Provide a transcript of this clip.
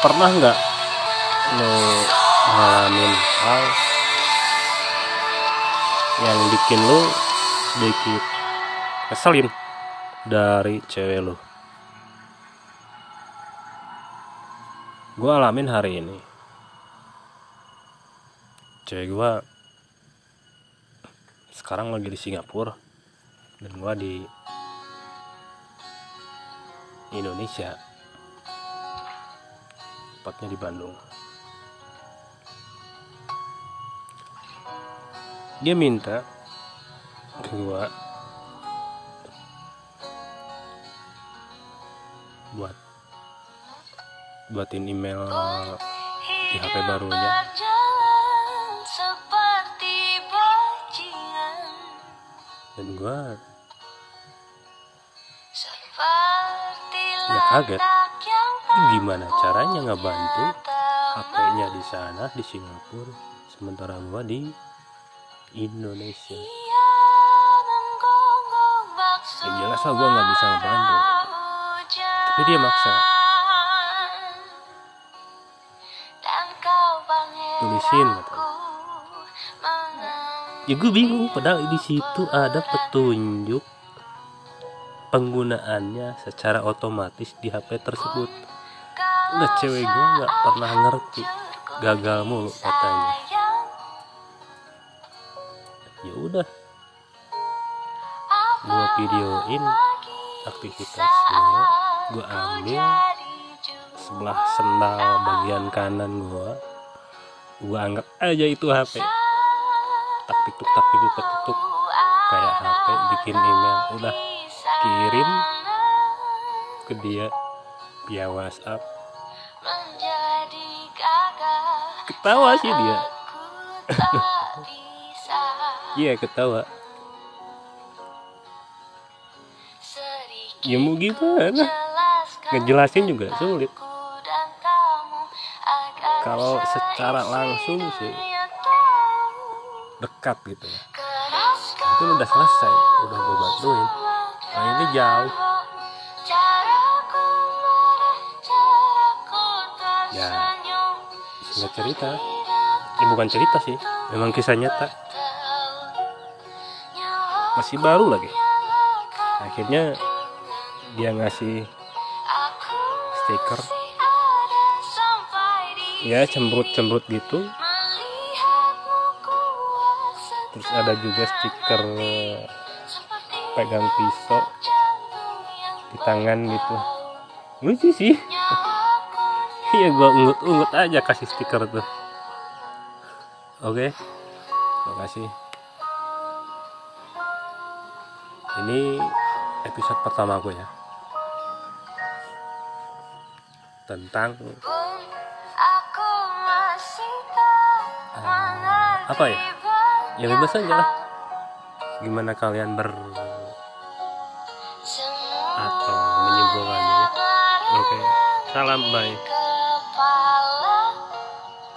pernah nggak lo ngalamin hal yang bikin lo sedikit keselin dari cewek lo gue alamin hari ini. Cewek gue sekarang lagi di Singapura dan gue di Indonesia tepatnya di Bandung. Dia minta ke gua buat buatin email di HP barunya. Dan gua ya kaget gimana caranya ngebantu? HP-nya di sana di Singapura sementara gua di Indonesia. Ya jelas lah gua nggak bisa ngebantu. Tapi dia maksa. Tulisin katanya ya gue bingung padahal di situ ada petunjuk penggunaannya secara otomatis di HP tersebut udah cewek gue nggak pernah ngerti. Gagal mulu katanya. Ya udah. Gue videoin aktivitasnya. Gue ambil sebelah sendal bagian kanan gue gue anggap aja itu HP tak tiktuk tak tiktuk tak kayak HP bikin email. Udah kirim ke dia via WhatsApp ketawa sih dia. Iya ketawa. Ya mau gimana? ngejelasin juga sulit. kalau secara langsung sih dekat gitu. Ya itu udah selesai udah gue bantuin. Nah ini jauh cerita. Ya bukan cerita sih memang kisah nyata. Masih baru lagi. Akhirnya dia ngasih stiker. Ya cemberut-cemberut gitu. Terus ada juga stiker pegang pisau di tangan gitu. Lucu sih iya gua ungut-ungut aja kasih stiker tuh. Oke. Makasih ini episode pertama aku ya. Tentang uh, apa ya? Ya bebas aja lah. Gimana kalian ber atau menyimpulkannya oke. Salam bye